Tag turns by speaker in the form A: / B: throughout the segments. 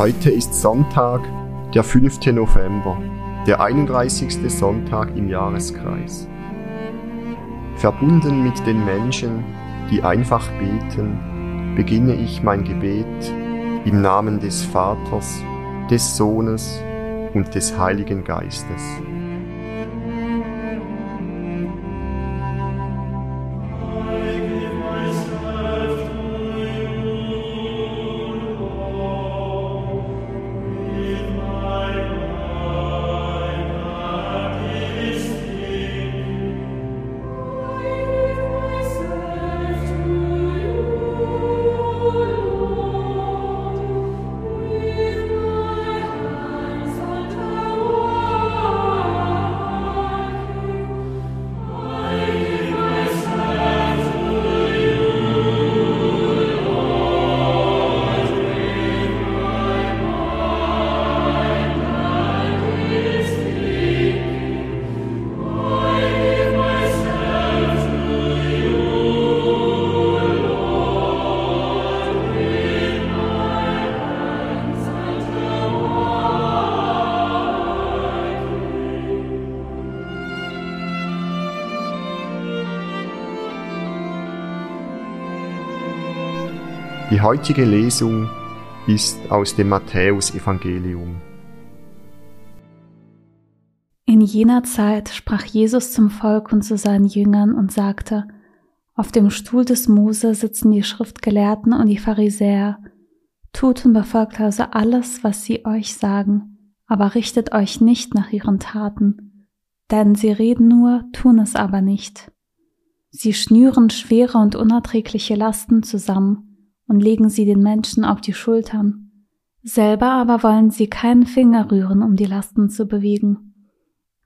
A: Heute ist Sonntag, der 5. November, der 31. Sonntag im Jahreskreis. Verbunden mit den Menschen, die einfach beten, beginne ich mein Gebet im Namen des Vaters, des Sohnes und des Heiligen Geistes. Die heutige Lesung ist aus dem Matthäusevangelium.
B: In jener Zeit sprach Jesus zum Volk und zu seinen Jüngern und sagte, Auf dem Stuhl des Mose sitzen die Schriftgelehrten und die Pharisäer. Tut und befolgt also alles, was sie euch sagen, aber richtet euch nicht nach ihren Taten, denn sie reden nur, tun es aber nicht. Sie schnüren schwere und unerträgliche Lasten zusammen, und legen sie den Menschen auf die Schultern. Selber aber wollen sie keinen Finger rühren, um die Lasten zu bewegen.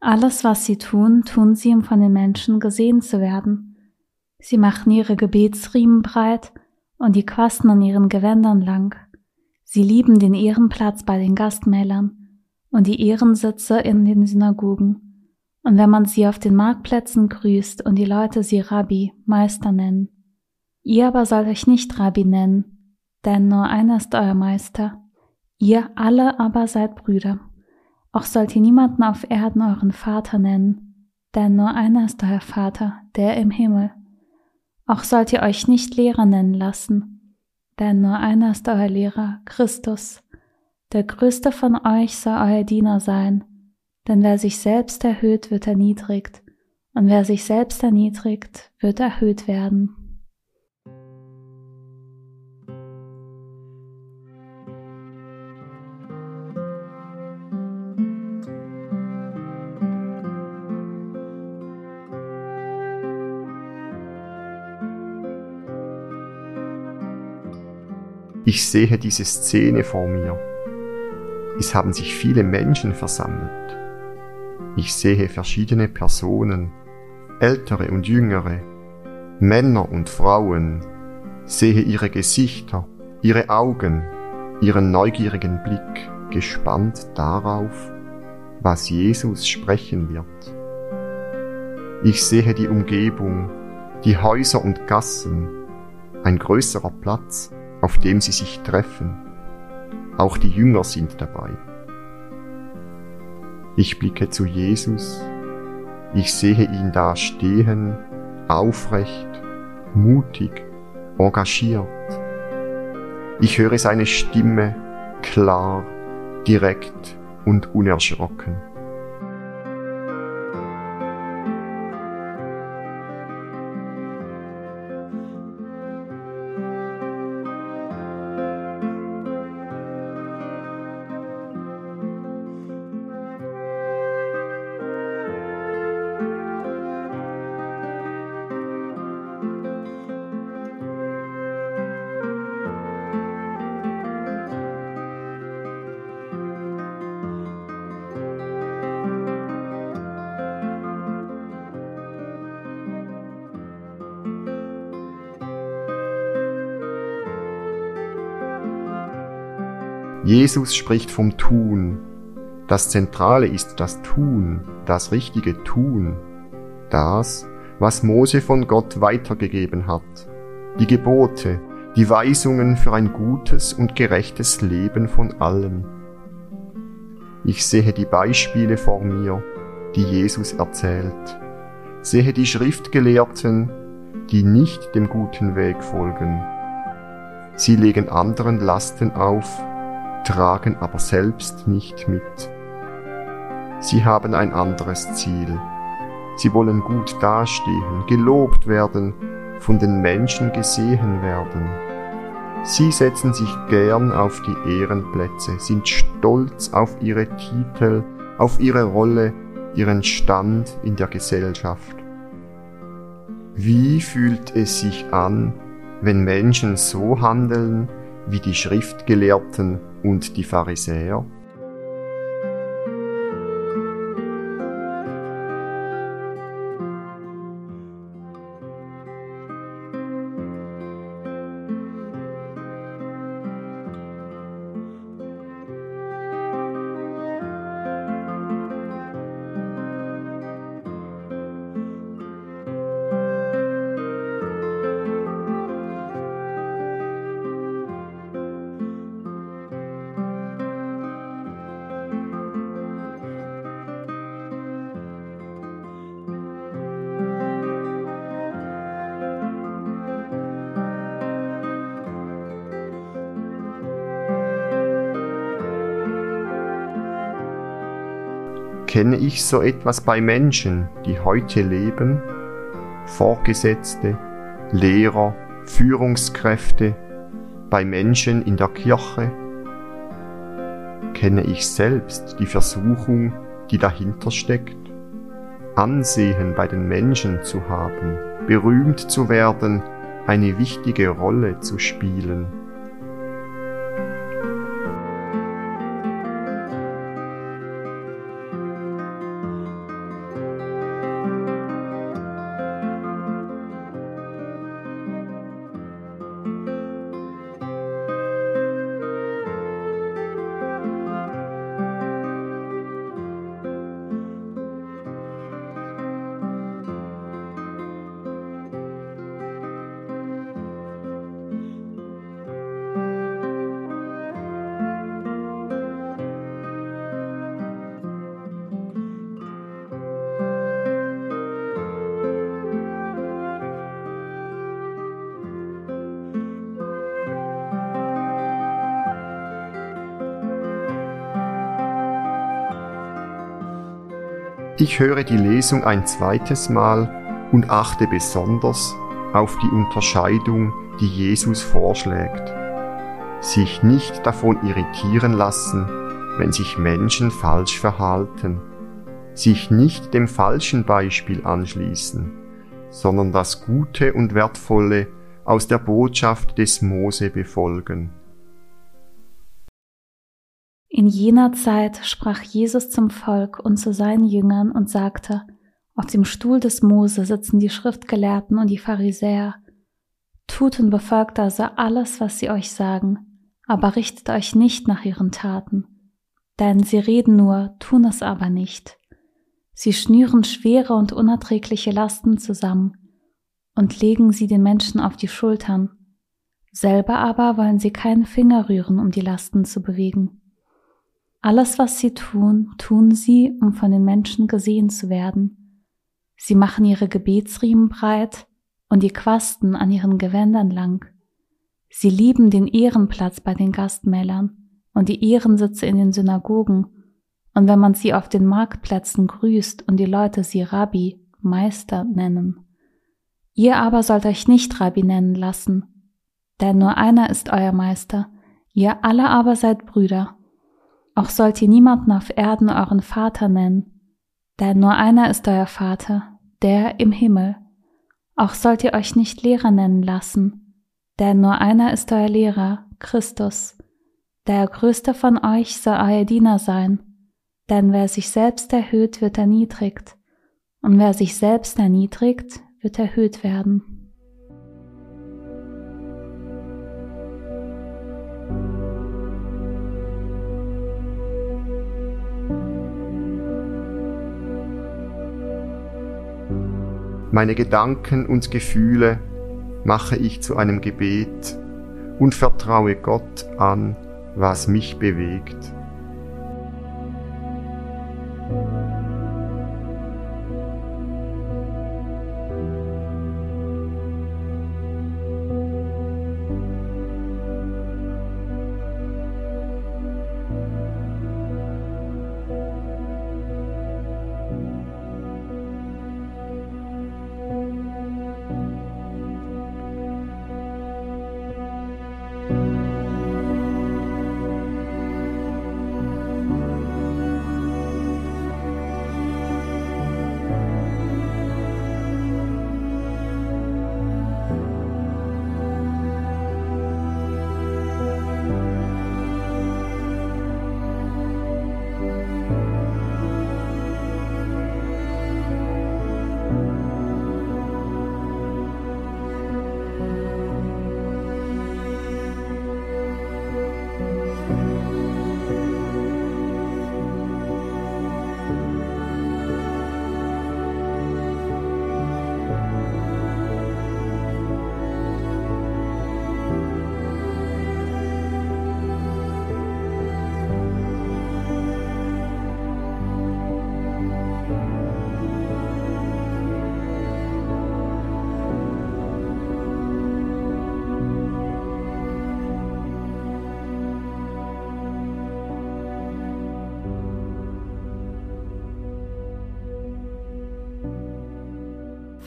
B: Alles, was sie tun, tun sie, um von den Menschen gesehen zu werden. Sie machen ihre Gebetsriemen breit und die Quasten an ihren Gewändern lang. Sie lieben den Ehrenplatz bei den Gastmälern und die Ehrensitze in den Synagogen. Und wenn man sie auf den Marktplätzen grüßt und die Leute sie Rabbi, Meister nennen. Ihr aber sollt euch nicht Rabbi nennen, denn nur einer ist euer Meister. Ihr alle aber seid Brüder. Auch sollt ihr niemanden auf Erden euren Vater nennen, denn nur einer ist euer Vater, der im Himmel. Auch sollt ihr euch nicht Lehrer nennen lassen, denn nur einer ist euer Lehrer, Christus. Der größte von euch soll euer Diener sein, denn wer sich selbst erhöht, wird erniedrigt, und wer sich selbst erniedrigt, wird erhöht werden.
A: Ich sehe diese Szene vor mir. Es haben sich viele Menschen versammelt. Ich sehe verschiedene Personen, ältere und jüngere, Männer und Frauen, sehe ihre Gesichter, ihre Augen, ihren neugierigen Blick, gespannt darauf, was Jesus sprechen wird. Ich sehe die Umgebung, die Häuser und Gassen, ein größerer Platz, auf dem sie sich treffen. Auch die Jünger sind dabei. Ich blicke zu Jesus, ich sehe ihn da stehen, aufrecht, mutig, engagiert. Ich höre seine Stimme klar, direkt und unerschrocken. Jesus spricht vom Tun. Das Zentrale ist das Tun, das richtige Tun. Das, was Mose von Gott weitergegeben hat. Die Gebote, die Weisungen für ein gutes und gerechtes Leben von allen. Ich sehe die Beispiele vor mir, die Jesus erzählt, sehe die Schriftgelehrten, die nicht dem guten Weg folgen. Sie legen anderen Lasten auf, tragen aber selbst nicht mit. Sie haben ein anderes Ziel. Sie wollen gut dastehen, gelobt werden, von den Menschen gesehen werden. Sie setzen sich gern auf die Ehrenplätze, sind stolz auf ihre Titel, auf ihre Rolle, ihren Stand in der Gesellschaft. Wie fühlt es sich an, wenn Menschen so handeln wie die Schriftgelehrten und die Pharisäer? Kenne ich so etwas bei Menschen, die heute leben? Vorgesetzte, Lehrer, Führungskräfte, bei Menschen in der Kirche? Kenne ich selbst die Versuchung, die dahinter steckt? Ansehen bei den Menschen zu haben, berühmt zu werden, eine wichtige Rolle zu spielen. Ich höre die Lesung ein zweites Mal und achte besonders auf die Unterscheidung, die Jesus vorschlägt. Sich nicht davon irritieren lassen, wenn sich Menschen falsch verhalten. Sich nicht dem falschen Beispiel anschließen, sondern das Gute und Wertvolle aus der Botschaft des Mose befolgen.
B: In jener Zeit sprach Jesus zum Volk und zu seinen Jüngern und sagte, auf dem Stuhl des Mose sitzen die Schriftgelehrten und die Pharisäer. Tut und befolgt also alles, was sie euch sagen, aber richtet euch nicht nach ihren Taten. Denn sie reden nur, tun es aber nicht. Sie schnüren schwere und unerträgliche Lasten zusammen und legen sie den Menschen auf die Schultern. Selber aber wollen sie keinen Finger rühren, um die Lasten zu bewegen. Alles, was sie tun, tun sie, um von den Menschen gesehen zu werden. Sie machen ihre Gebetsriemen breit und die Quasten an ihren Gewändern lang. Sie lieben den Ehrenplatz bei den Gastmälern und die Ehrensitze in den Synagogen. Und wenn man sie auf den Marktplätzen grüßt und die Leute sie Rabbi, Meister nennen. Ihr aber sollt euch nicht Rabbi nennen lassen, denn nur einer ist euer Meister, ihr alle aber seid Brüder. Auch sollt ihr niemanden auf Erden euren Vater nennen, denn nur einer ist euer Vater, der im Himmel. Auch sollt ihr euch nicht Lehrer nennen lassen, denn nur einer ist euer Lehrer, Christus. Der größte von euch soll euer Diener sein, denn wer sich selbst erhöht, wird erniedrigt, und wer sich selbst erniedrigt, wird erhöht werden.
A: Meine Gedanken und Gefühle mache ich zu einem Gebet und vertraue Gott an, was mich bewegt.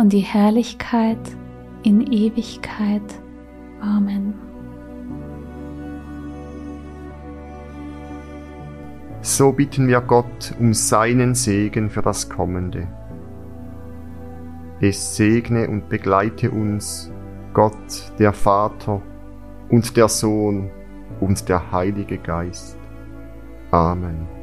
B: und die Herrlichkeit in Ewigkeit. Amen.
A: So bitten wir Gott um seinen Segen für das Kommende. Es segne und begleite uns, Gott, der Vater und der Sohn und der Heilige Geist. Amen.